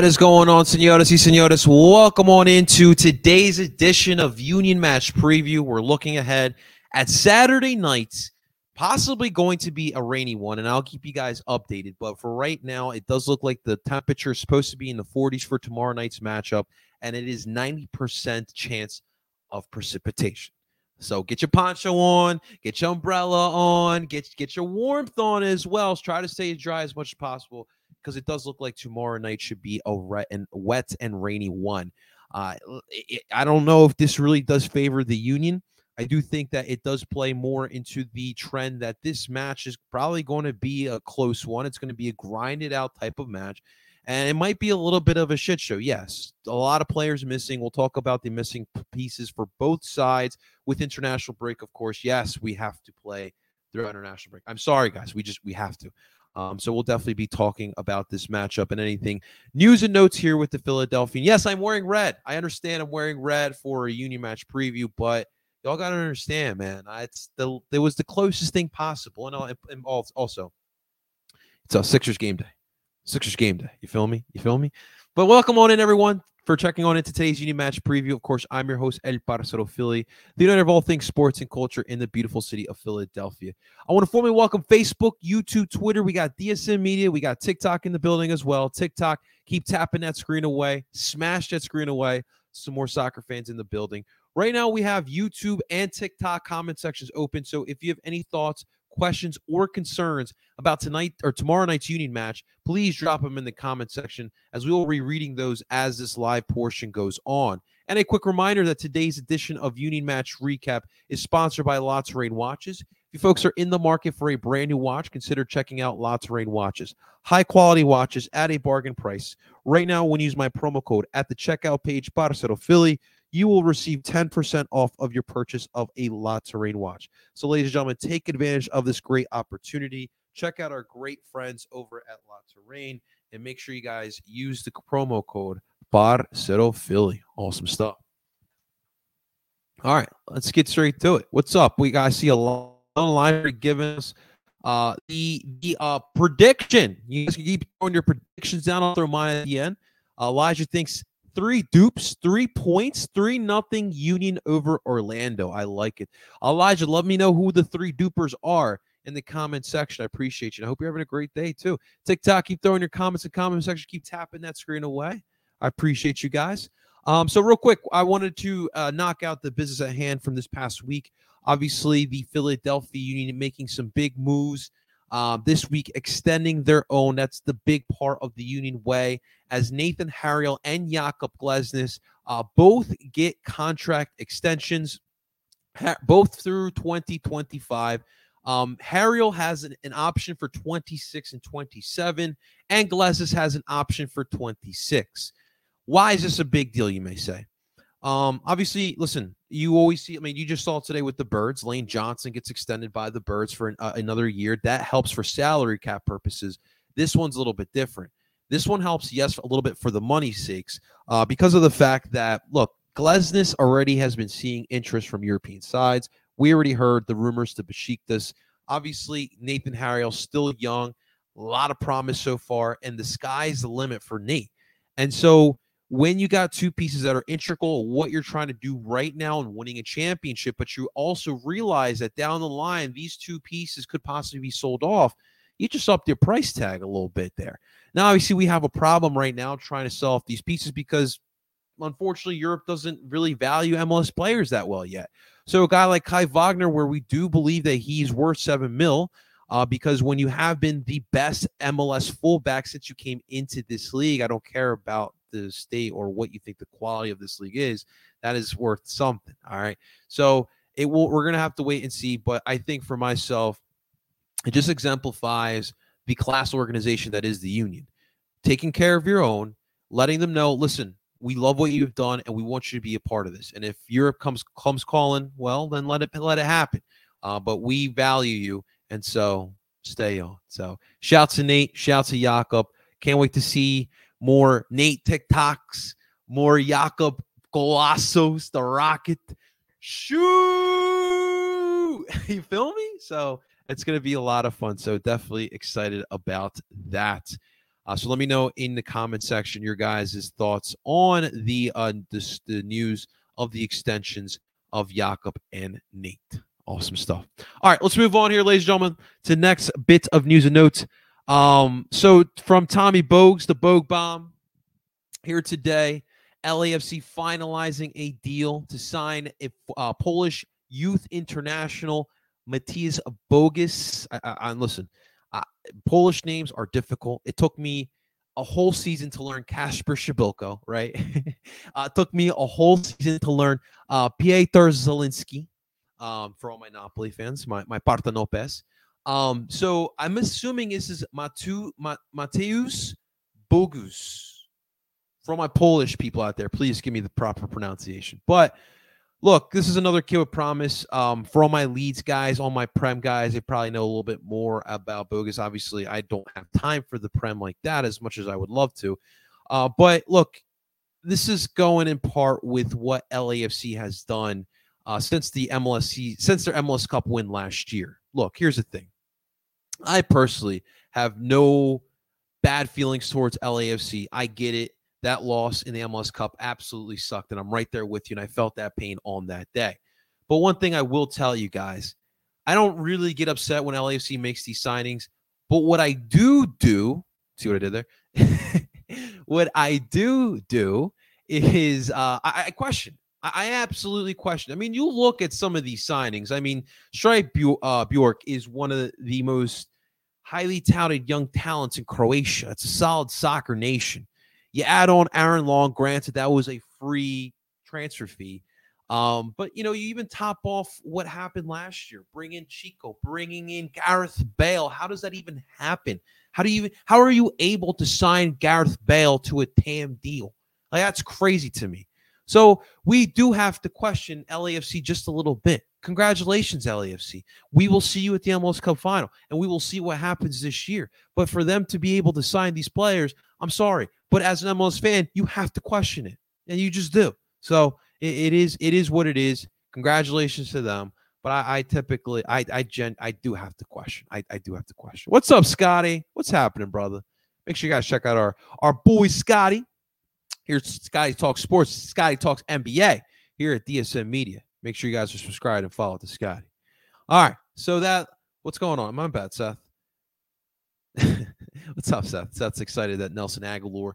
What is going on, senoras y senores? Welcome on into today's edition of Union Match Preview. We're looking ahead at Saturday nights, possibly going to be a rainy one, and I'll keep you guys updated. But for right now, it does look like the temperature is supposed to be in the 40s for tomorrow night's matchup, and it is 90% chance of precipitation. So get your poncho on, get your umbrella on, get get your warmth on as well. Try to stay dry as much as possible because it does look like tomorrow night should be a wet and wet and rainy one. Uh, it, I don't know if this really does favor the Union. I do think that it does play more into the trend that this match is probably going to be a close one. It's going to be a grinded out type of match. And it might be a little bit of a shit show. Yes, a lot of players missing. We'll talk about the missing pieces for both sides with international break, of course. Yes, we have to play through international break. I'm sorry, guys. We just we have to. Um, so we'll definitely be talking about this matchup and anything news and notes here with the Philadelphia. Yes, I'm wearing red. I understand I'm wearing red for a union match preview, but y'all got to understand, man. It's the it was the closest thing possible, and, and also it's a Sixers game day. Sixers game day. You feel me? You feel me? But welcome on in, everyone for checking on into today's Union Match preview. Of course, I'm your host, El Parcero Philly, the united of all things sports and culture in the beautiful city of Philadelphia. I want to formally welcome Facebook, YouTube, Twitter. We got DSM Media. We got TikTok in the building as well. TikTok, keep tapping that screen away, smash that screen away. Some more soccer fans in the building. Right now, we have YouTube and TikTok comment sections open. So if you have any thoughts, questions, or concerns about tonight or tomorrow night's Union match, please drop them in the comment section as we will be reading those as this live portion goes on. And a quick reminder that today's edition of Union Match Recap is sponsored by La Touraine Watches. If you folks are in the market for a brand new watch, consider checking out La Touraine Watches. High quality watches at a bargain price. Right now, when you use my promo code at the checkout page, Parcero Philly, you will receive 10% off of your purchase of a La Touraine watch. So, ladies and gentlemen, take advantage of this great opportunity. Check out our great friends over at La Touraine and make sure you guys use the promo code Parcero Philly. Awesome stuff. All right, let's get straight to it. What's up? We guys see a long line giving us uh the the uh prediction. You guys can keep throwing your predictions down. I'll throw mine at the end. Uh, Elijah thinks three dupes, three points, three nothing Union over Orlando. I like it. Elijah, let me know who the three dupers are in the comment section. I appreciate you. I hope you're having a great day too. TikTok, keep throwing your comments in the comment section. Keep tapping that screen away. I appreciate you guys. Um, so real quick, I wanted to uh, knock out the business at hand from this past week. Obviously, the Philadelphia Union making some big moves uh, this week, extending their own. That's the big part of the Union Way as Nathan Harriel and Jakob Glesnes uh, both get contract extensions, ha- both through 2025. Um, Harriel has an, an, option for 26 and 27, and Glesnes has an option for 26. Why is this a big deal, you may say? Um, obviously, listen, you always see, I mean, you just saw today with the Birds, Lane Johnson gets extended by the Birds for an, uh, another year. That helps for salary cap purposes. This one's a little bit different. This one helps, yes, a little bit for the money sakes, uh, because of the fact that, look, Glesnes already has been seeing interest from European sides. We already heard the rumors to Besiktas. Obviously, Nathan Harriel still young, a lot of promise so far, and the sky's the limit for Nate. And so when you got two pieces that are integral what you're trying to do right now and winning a championship, but you also realize that down the line, these two pieces could possibly be sold off, you just up your price tag a little bit there. Now, obviously, we have a problem right now trying to sell off these pieces because unfortunately, Europe doesn't really value MLS players that well yet. So, a guy like Kai Wagner, where we do believe that he's worth seven mil, uh, because when you have been the best MLS fullback since you came into this league, I don't care about the state or what you think the quality of this league is, that is worth something. All right. So it will we're gonna have to wait and see. But I think for myself, it just exemplifies the class organization that is the union. Taking care of your own, letting them know, listen, we love what you've done and we want you to be a part of this. And if Europe comes comes calling, well, then let it let it happen. Uh, but we value you, and so stay on. So shout to Nate, shout to Jakob. Can't wait to see more Nate TikToks, more Jakob Golazos, the Rocket. Shoo! you feel me? So it's going to be a lot of fun. So definitely excited about that. Uh, so let me know in the comment section your guys' thoughts on the uh, this, the news of the extensions of Jakob and Nate. Awesome stuff. All right, let's move on here, ladies and gentlemen, to next bit of news and notes. Um, so from Tommy Bogert, the Bogert Bomb, here today, LAFC finalizing a deal to sign a uh, Polish youth international, Matthias Bogusz. I, I, I listen, Polish names are difficult. It took me a whole season to learn Kacper Przybylko, right? uh, it took me a whole season to learn uh, Piotr Zielinski um, for all my Napoli fans, my, my Partenopes. Um, so I'm assuming this is Matu, Ma, Mateusz Bogus. For my Polish people out there, please give me the proper pronunciation. But look, this is another kid with promise. Um, for all my Leeds guys, all my prem guys, they probably know a little bit more about Bogus. Obviously, I don't have time for the prem like that as much as I would love to. Uh, but look, this is going in part with what LAFC has done uh, since the MLS since their MLS Cup win last year. Look, here's the thing. I personally have no bad feelings towards LAFC. I get it that loss in the MLS Cup absolutely sucked. And I'm right there with you. And I felt that pain on that day. But one thing I will tell you guys, I don't really get upset when LAFC makes these signings. But what I do do, see what I did there? what I do do is uh, I, I question. I, absolutely question. I mean, you look at some of these signings. I mean, Stripe uh, Bjork is one of the, the most highly touted young talents in Croatia. It's a solid soccer nation. You add on Aaron Long. Granted, that was a free transfer fee. Um, but you know, you even top off what happened last year. Bring in Chico, bringing in Gareth Bale. How does that even happen? How do you how are you able to sign Gareth Bale to a TAM deal? Like that's crazy to me. So we do have to question LAFC just a little bit. Congratulations, LAFC. We will see you at the MLS Cup final and we will see what happens this year. But for them to be able to sign these players, I'm sorry. But as an MLS fan, you have to question it. And you just do. So it, it is it is what it is. Congratulations to them. But I, I typically I I gen I do have to question. I, I do have to question. What's up, Scotty? What's happening, brother? Make sure you guys check out our our boy Scotty. Here's Scotty Talks Sports, Scotty Talks NBA here at DSM Media. Make sure you guys are subscribed and follow to Scotty. All right. So that what's going on? My bad, Seth. what's up, Seth? Seth's excited that Nelson Agholor,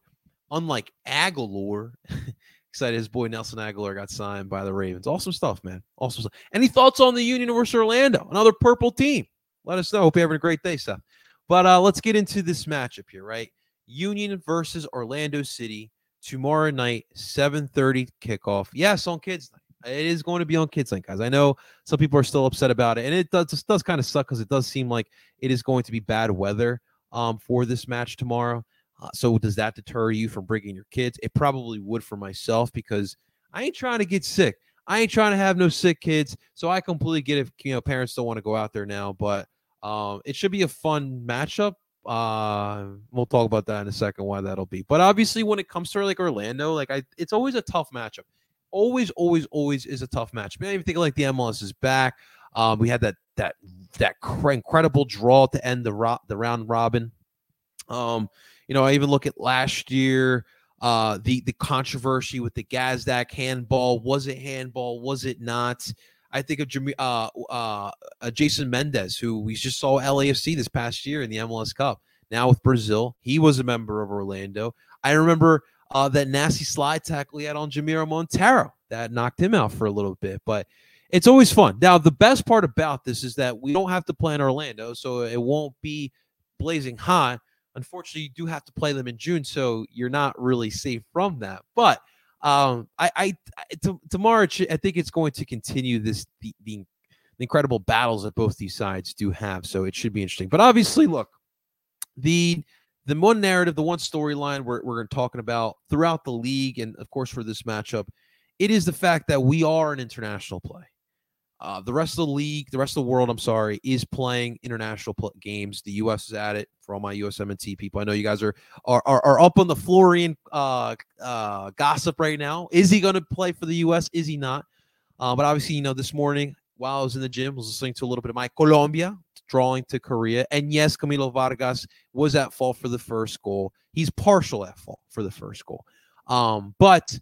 unlike Agholor, excited his boy Nelson Agholor got signed by the Ravens. Awesome stuff, man. Awesome stuff. Any thoughts on the Union versus Orlando? Another purple team. Let us know. Hope you're having a great day, Seth. But uh, let's get into this matchup here, right? Union versus Orlando City tomorrow night, 7:30 kickoff. Yes, on kids night. It is going to be on kids night, guys. I know some people are still upset about it, and it does does kind of suck because it does seem like it is going to be bad weather um, for this match tomorrow. Uh, so does that deter you from bringing your kids? It probably would for myself because I ain't trying to get sick. I ain't trying to have no sick kids. So I completely get if you know parents don't want to go out there now, but um, it should be a fun matchup. Uh, we'll talk about that in a second why that'll be. But obviously, when it comes to like Orlando, like I, it's always a tough matchup. Always, always, always is a tough match. I even think like the MLS is back. Um, we had that that that cr- incredible draw to end the ro- the round robin. Um, you know, I even look at last year. Uh, the the controversy with the Gazdag handball was it handball? Was it not? I think of Jimmy, uh, uh, uh, Jhegson Mendez, who we just saw LAFC this past year in the MLS Cup. Now with Brazil, he was a member of Orlando. I remember uh, that nasty slide tackle he had on Jamiro Monteiro that knocked him out for a little bit. But it's always fun. Now, the best part about this is that we don't have to play in Orlando, so it won't be blazing hot. Unfortunately, you do have to play them in June, so you're not really safe from that. But um, I, I to, tomorrow, I think it's going to continue this the, the, incredible battles that both these sides do have. So it should be interesting. But obviously, look, the the one narrative, the one storyline we're we're talking about throughout the league, and of course for this matchup, it is the fact that we are an international play. Uh, the rest of the league, the rest of the world, I'm sorry, is playing international pl- games. The U.S. is at it for all my USMNT people. I know you guys are are are, are up on the Folarin uh, uh, gossip right now. Is he going to play for the U.S.? Is he not? Uh, but obviously, you know, this morning while I was in the gym, I was listening to a little bit of my Colombia drawing to Korea. And yes, Camilo Vargas was at fault for the first goal. He's partial at fault for the first goal. Um, but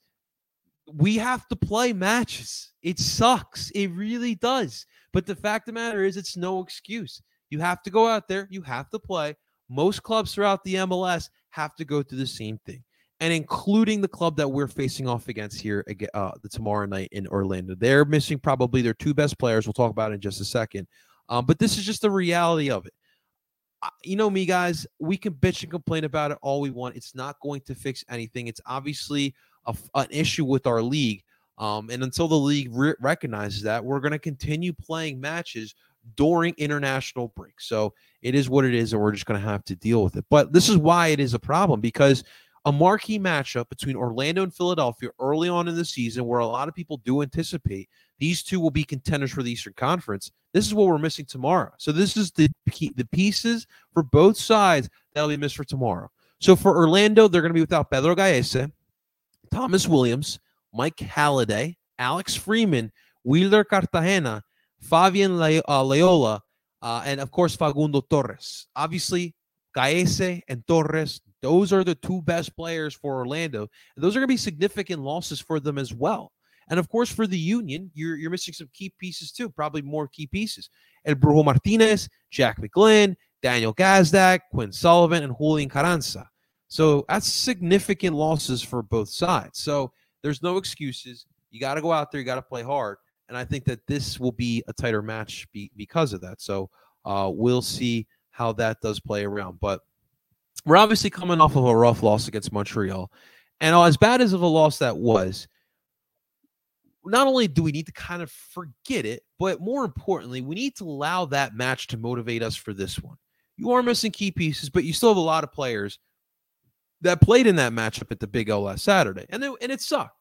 we have to play matches. It sucks. It really does. But the fact of the matter is, it's no excuse. You have to go out there, you have to play. Most clubs throughout the MLS have to go through the same thing and including the club that we're facing off against here uh, the tomorrow night in Orlando. They're missing probably their two best players. We'll talk about it in just a second. Um, but this is just the reality of it. You know me, guys. We can bitch and complain about it all we want. It's not going to fix anything. It's obviously a, an issue with our league. Um, and until the league re- recognizes that, we're going to continue playing matches during international breaks. So it is what it is, and we're just going to have to deal with it. But this is why it is a problem because a marquee matchup between Orlando and Philadelphia early on in the season, where a lot of people do anticipate these two will be contenders for the Eastern Conference. This is what we're missing tomorrow. So this is the the pieces for both sides that'll be missed for tomorrow. So for Orlando, they're going to be without Pedro Gallese, Thomas Williams, Mike Halliday, Alex Freeman, Wilder Cartagena, Fabian Le- uh, Loyola, uh, and of course Facundo Torres. Obviously, Gallese and Torres those are the two best players for Orlando. And those are going to be significant losses for them as well. And of course, for the Union, you're, you're missing some key pieces too, probably more key pieces. El Brujo Martinez, Jack McGlynn, Daniel Gazdag, Quinn Sullivan, and Julian Carranza. So that's significant losses for both sides. So there's no excuses. You got to go out there, you got to play hard. And I think that this will be a tighter match be, because of that. So uh, we'll see how that does play around. But we're obviously coming off of a rough loss against Montreal. And as bad as of a loss that was, not only do we need to kind of forget it, but more importantly, we need to allow that match to motivate us for this one. You are missing key pieces, but you still have a lot of players that played in that matchup at the Big O last Saturday, and it, and it sucked.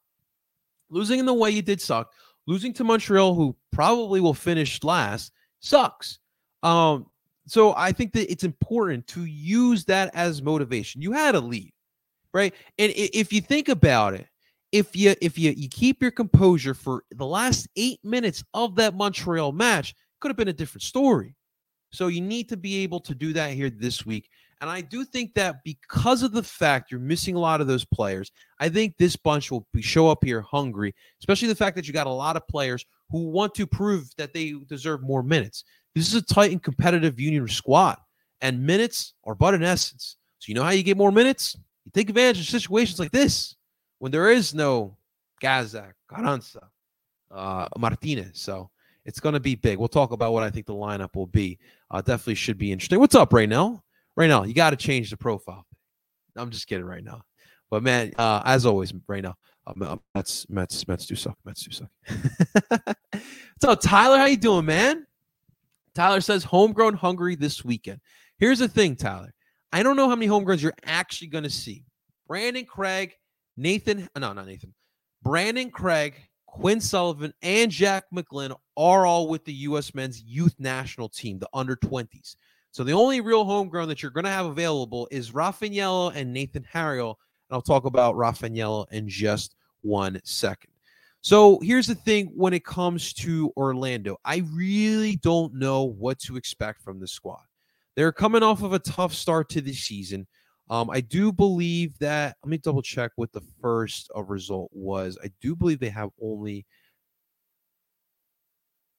Losing in the way you did suck. Losing to Montreal, who probably will finish last, sucks. Um, so I think that it's important to use that as motivation. You had a lead, right? And if you think about it, if you if you you keep your composure for the last eight minutes of that Montreal match, could have been a different story. So you need to be able to do that here this week. And I do think that because of the fact you're missing a lot of those players, I think this bunch will be, show up here hungry, especially the fact that you got a lot of players who want to prove that they deserve more minutes. This is a tight and competitive Union squad, and minutes are but an essence. So you know how you get more minutes? You take advantage of situations like this when there is no Gazdag, Carranza, uh, Martinez. So it's going to be big. We'll talk about what I think the lineup will be. Uh, definitely should be interesting. What's up right now? Right now, you got to change the profile. I'm just kidding right now. But man, uh, as always, right now, uh, Mets, Mets, Mets do suck. Mets do suck. so Tyler, how you doing, man? Tyler says homegrown hungry this weekend. Here's the thing, Tyler. I don't know how many homegrowns you're actually going to see. Brandan Craig, Nathan, no, not Nathan. Brandan Craig, Quinn Sullivan, and Jack McGlynn are all with the U.S. men's youth national team, the under 20s. So the only real homegrown that you're going to have available is Rafael and Nathan Harriel. And I'll talk about Rafael in just one second. So here's the thing when it comes to Orlando, I really don't know what to expect from the squad. They're coming off of a tough start to the season. Um, I do believe that. Let me double check what the first uh, result was. I do believe they have only.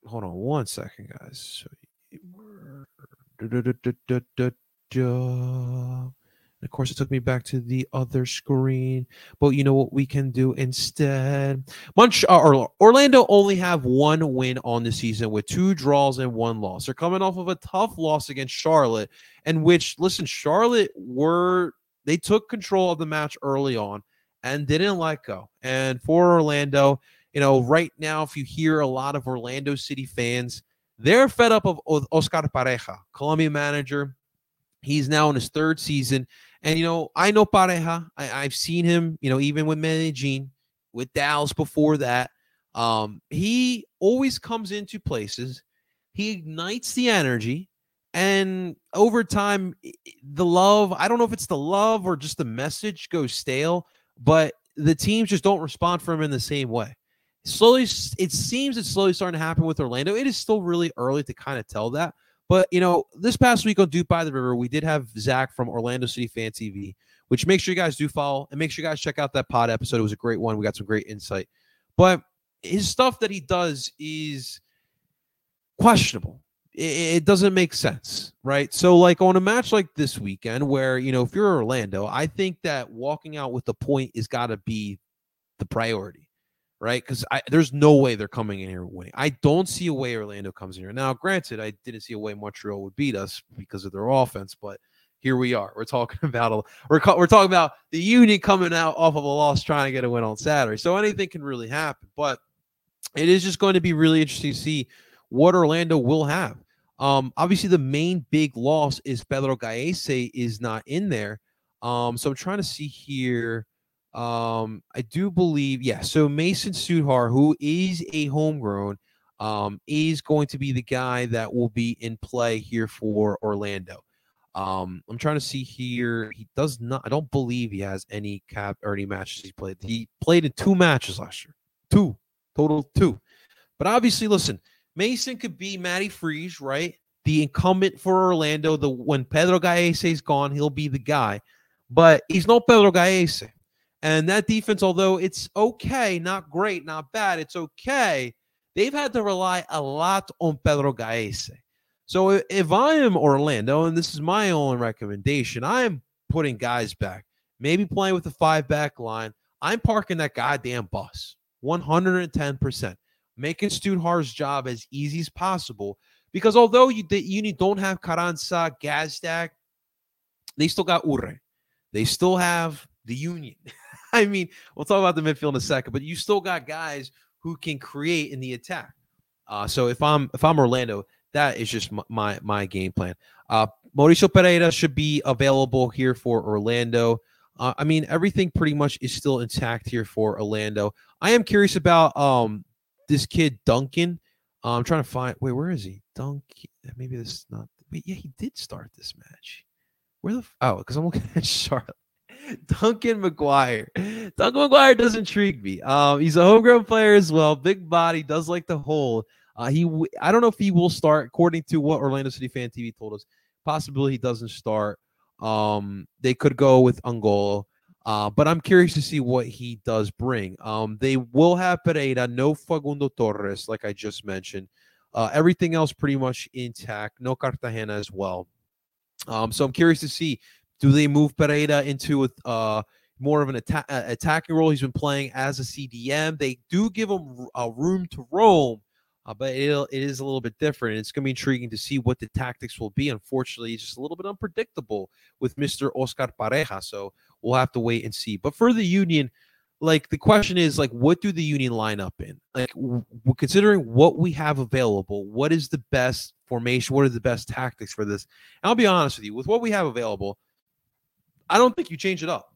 Hold on one second, guys. And of course, it took me back to the other screen. But you know what we can do instead? Munch, uh, Orlando only have one win on the season with two draws and one loss. They're coming off of a tough loss against Charlotte, and which, listen, Charlotte were they took control of the match early on and didn't let go. And for Orlando, you know, right now, if you hear a lot of Orlando City fans, they're fed up of Oscar Pareja, Colombian manager. He's now in his third season. And you know, I know Pareja. I, have seen him, you know, even with Medellin, with Dallas before that. Um, he always comes into places, he ignites the energy, and over time, the love, I don't know if it's the love or just the message goes stale, but the teams just don't respond for him in the same way. Slowly, it seems it's slowly starting to happen with Orlando. It is still really early to kind of tell that, But you know, this past week on Duke by the River, we did have Zach from Orlando City Fan TV, which make sure you guys do follow and make sure you guys check out that pod episode. It was a great one. We got some great insight. But his stuff that he does is questionable. It, doesn't make sense, right? So, like on a match like this weekend, where you know, if you're Orlando, I think that walking out with the point is got to be the priority right? Because there's no way they're coming in here winning. I don't see a way Orlando comes in here. Now, granted, I didn't see a way Montreal would beat us because of their offense, but here we are. We're talking about a, we're we're talking about the Union coming out off of a loss, trying to get a win on Saturday. So anything can really happen, but it is just going to be really interesting to see what Orlando will have. Um, obviously, the main big loss is Pedro Gallese is not in there. Um, so I'm trying to see here. Um, I do believe, yeah. So Mason Sudhar, who is a homegrown, um, is going to be the guy that will be in play here for Orlando. Um, I'm trying to see here. He does not. I don't believe he has any cap or any matches he played. He played in two matches last year, two total two. But obviously, listen, Mason could be Matty Freese, right? The incumbent for Orlando. The when Pedro Gallese is gone, he'll be the guy. But he's no Pedro Gallese. And that defense, although it's okay, not great, not bad, it's okay. They've had to rely a lot on Pedro Gallese. So if I am Orlando, and this is my own recommendation, I am putting guys back, maybe playing with a five back line. I'm parking that goddamn bus 110%, making Sudhar's job as easy as possible. Because although you, the Uni don't have Carranza, Gazdag, they still got Uhre. They still have the Union. I mean, we'll talk about the midfield in a second, but you still got guys who can create in the attack. Uh, so if I'm if I'm Orlando, that is just my my, my game plan. Uh, Mauricio Pereyra should be available here for Orlando. Uh, I mean, everything pretty much is still intact here for Orlando. I am curious about um this kid Duncan. Uh, I'm trying to find. Wait, where is he? Duncan. Maybe this is not. Wait, yeah, he did start this match. Where the? Oh, because I'm looking at Charlotte. Duncan McGuire. Duncan McGuire does intrigue me. Um, he's a homegrown player as well. Big body, does like to hold. Uh, he, I don't know if he will start, according to what Orlando City Fan TV told us. Possibly he doesn't start. Um, they could go with Angulo. Uh, but I'm curious to see what he does bring. Um, they will have Pereyra, no Facundo Torres, like I just mentioned. Uh, everything else pretty much intact. No Cartagena as well. Um, so I'm curious to see do they move Pereyra into a uh, more of an atta- attacking role? He's been playing as a CDM. They do give him a room to roam, uh, but it, it is a little bit different. It's going to be intriguing to see what the tactics will be. Unfortunately, it's just a little bit unpredictable with Mr. Oscar Pareja. So we'll have to wait and see. But for the Union, like the question is like what do the union line up in like w- considering what we have available what is the best formation what are the best tactics for this and i'll be honest with you with what we have available I don't think you change it up.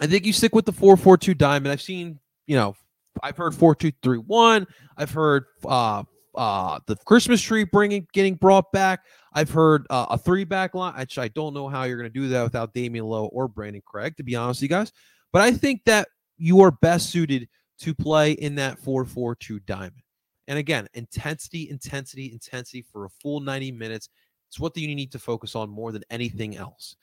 I think you stick with the 442 diamond. I've seen, you know, I've heard 4231. I've heard uh uh the Christmas tree bringing getting brought back. I've heard uh, a three back line. Which I don't know how you're going to do that without Damion Lowe or Brandan Craig, to be honest with you guys. But I think that you are best suited to play in that 442 diamond. And again, intensity, intensity, intensity for a full 90 minutes. It's what you need to focus on more than anything else.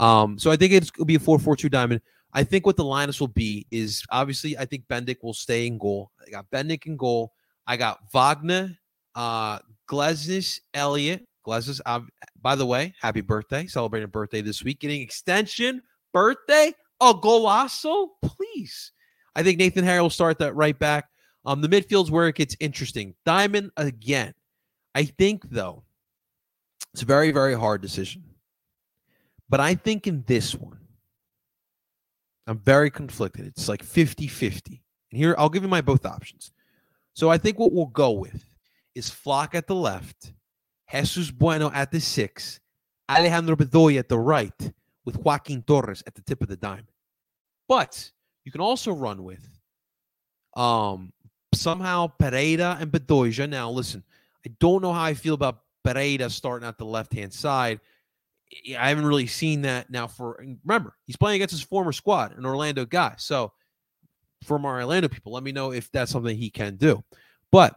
Um, so I think it's will be a 4-4-2 diamond. I think what the lineups will be is obviously I think Bendik will stay in goal. I got Bendik in goal. I got Wagner, uh, Glesnes, Elliott. Glesnes, uh, by the way, happy birthday. Celebrating birthday this week. Getting extension, birthday, a golazo, please. I think Nathan Harry will start that right back. Um, the midfield's where it gets interesting. Diamond again. I think though, it's a very, very hard decision. But I think in this one, I'm very conflicted. It's like 50 50. And here, I'll give you my both options. So I think what we'll go with is Flach at the left, Jesus Bueno at the six, Alejandro Bedoya at the right, with Joaquin Torres at the tip of the diamond. But you can also run with um somehow Pereira and Bedoya. Now, listen, I don't know how I feel about Pereira starting at the left hand side I haven't really seen that now. For remember, he's playing against his former squad, an Orlando guy. So, from our Orlando people, let me know if that's something he can do. But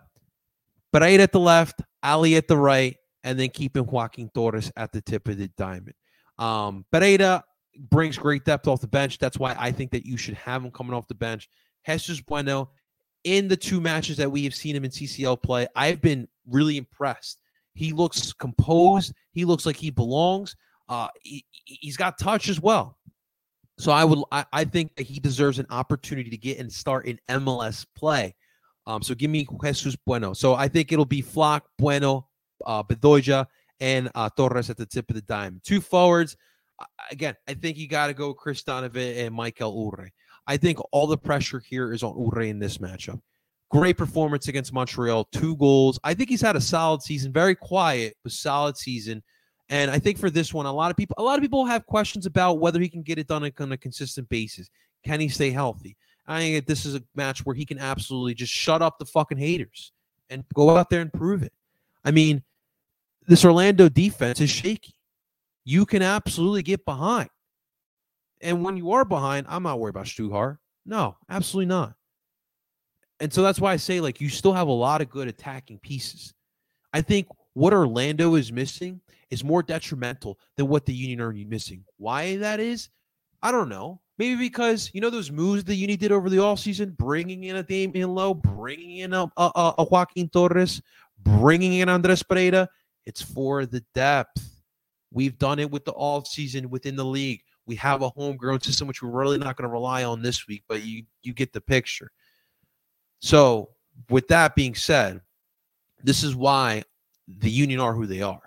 Pereira at the left, Ali at the right, and then keeping Joaquin Torres at the tip of the diamond. Um, Pereira brings great depth off the bench. That's why I think that you should have him coming off the bench. Jesus Bueno, in the two matches that we have seen him in CCL play, I've been really impressed. He looks composed. He looks like he belongs. Uh, he, has got touch as well. So I would, I, I, think that he deserves an opportunity to get and start in MLS play. Um, so give me Jesus Bueno. So I think it'll be Flach, Bueno, uh, Bedoya, and uh, Torres at the tip of the dime. Two forwards. Again, I think you got to go Chris Donovan and Michael Uhre. I think all the pressure here is on Uhre in this matchup. Great performance against Montreal, two goals. I think he's had a solid season, very quiet, but solid season. And I think for this one, a lot of people, a lot of people have questions about whether he can get it done on a consistent basis. Can he stay healthy? I think this is a match where he can absolutely just shut up the fucking haters and go out there and prove it. I mean, this Orlando defense is shaky. You can absolutely get behind. And when you are behind, I'm not worried about Stuhar. No, absolutely not. And so that's why I say, like, you still have a lot of good attacking pieces. I think what Orlando is missing is more detrimental than what the Union are missing. Why that is, I don't know. Maybe because you know those moves the Uni did over the offseason, bringing in a Damion Lowe, bringing in a, a, a Joaquin Torres, bringing in Andres Perea. It's for the depth. We've done it with the offseason within the league. We have a homegrown system, which we're really not going to rely on this week, but you you get the picture. So, with that being said, this is why the Union are who they are.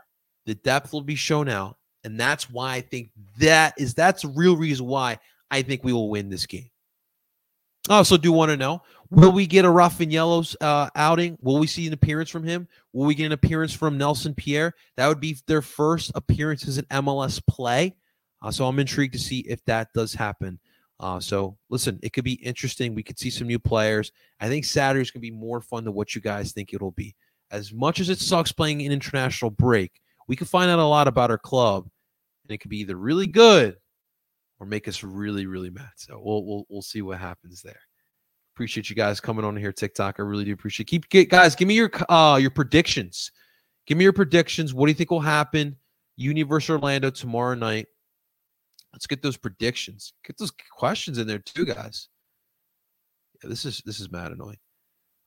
The depth will be shown out, and that's why I think that is that's the real reason why I think we will win this game. I also do want to know will we get a Raffanielos uh, outing? Will we see an appearance from him? Will we get an appearance from Nelson Pierre? That would be their first appearances in MLS play. Uh, so I'm intrigued to see if that does happen. Uh, so listen, it could be interesting. We could see some new players. I think Saturday's to be more fun than what you guys think it'll be. As much as it sucks playing an international break, we can find out a lot about our club, and it could be either really good or make us really, really mad. So we'll we'll we'll see what happens there. Appreciate you guys coming on here, TikTok. I really do appreciate. Keep get, guys, give me your uh your predictions. Give me your predictions. What do you think will happen? Universe Orlando tomorrow night. Let's get those predictions. Get those questions in there too, guys. Yeah, this is this is mad annoying.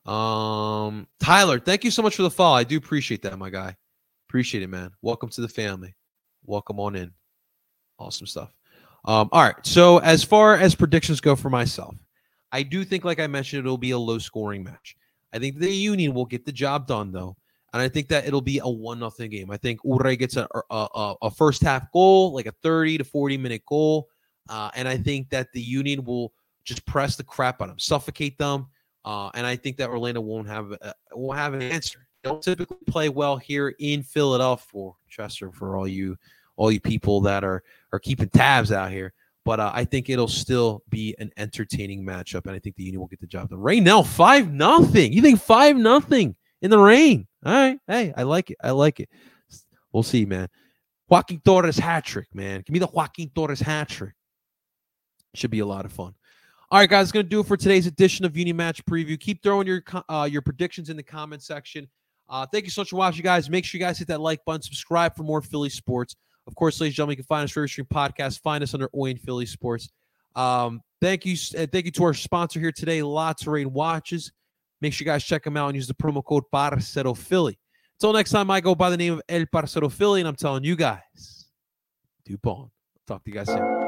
Um, Tyler, thank you so much for the follow. I do appreciate that, my guy. Appreciate it, man. Welcome to the family. Welcome on in. Awesome stuff. Um, all right. So as far as predictions go for myself, I do think, like I mentioned, it'll be a low scoring match. I think the Union will get the job done though, and I think that it'll be a one nothing game. I think Uhre gets a, a, a first half goal, like a thirty to forty minute goal, uh, and I think that the Union will just press the crap on them, suffocate them, uh, and I think that Orlando won't have a, won't have an answer. They don't typically play well here in Philadelphia, for Chester, for all you all you people that are are keeping tabs out here. But uh, I think it'll still be an entertaining matchup, and I think the Union will get the job done. Right now, five nothing. You think five nothing in the rain? All right, hey, I like it. I like it. We'll see, man. Joaquin Torres hat trick, man. Give me the Joaquin Torres hat trick. Should be a lot of fun. All right, guys, going to do it for today's edition of Uni Match Preview. Keep throwing your uh, your predictions in the comment section. Uh, thank you so much for watching, guys. Make sure you guys hit that like button, subscribe for more Philly sports. Of course, ladies and gentlemen, you can find us for Stream Podcast. Find us under Owen Philly Sports. Um, thank you, uh, thank you to our sponsor here today, La Touraine Watches. Make sure you guys check them out and use the promo code Parcero Philly. Until next time, I go by the name of El Parcero Philly, and I'm telling you guys, do bon. Talk to you guys soon.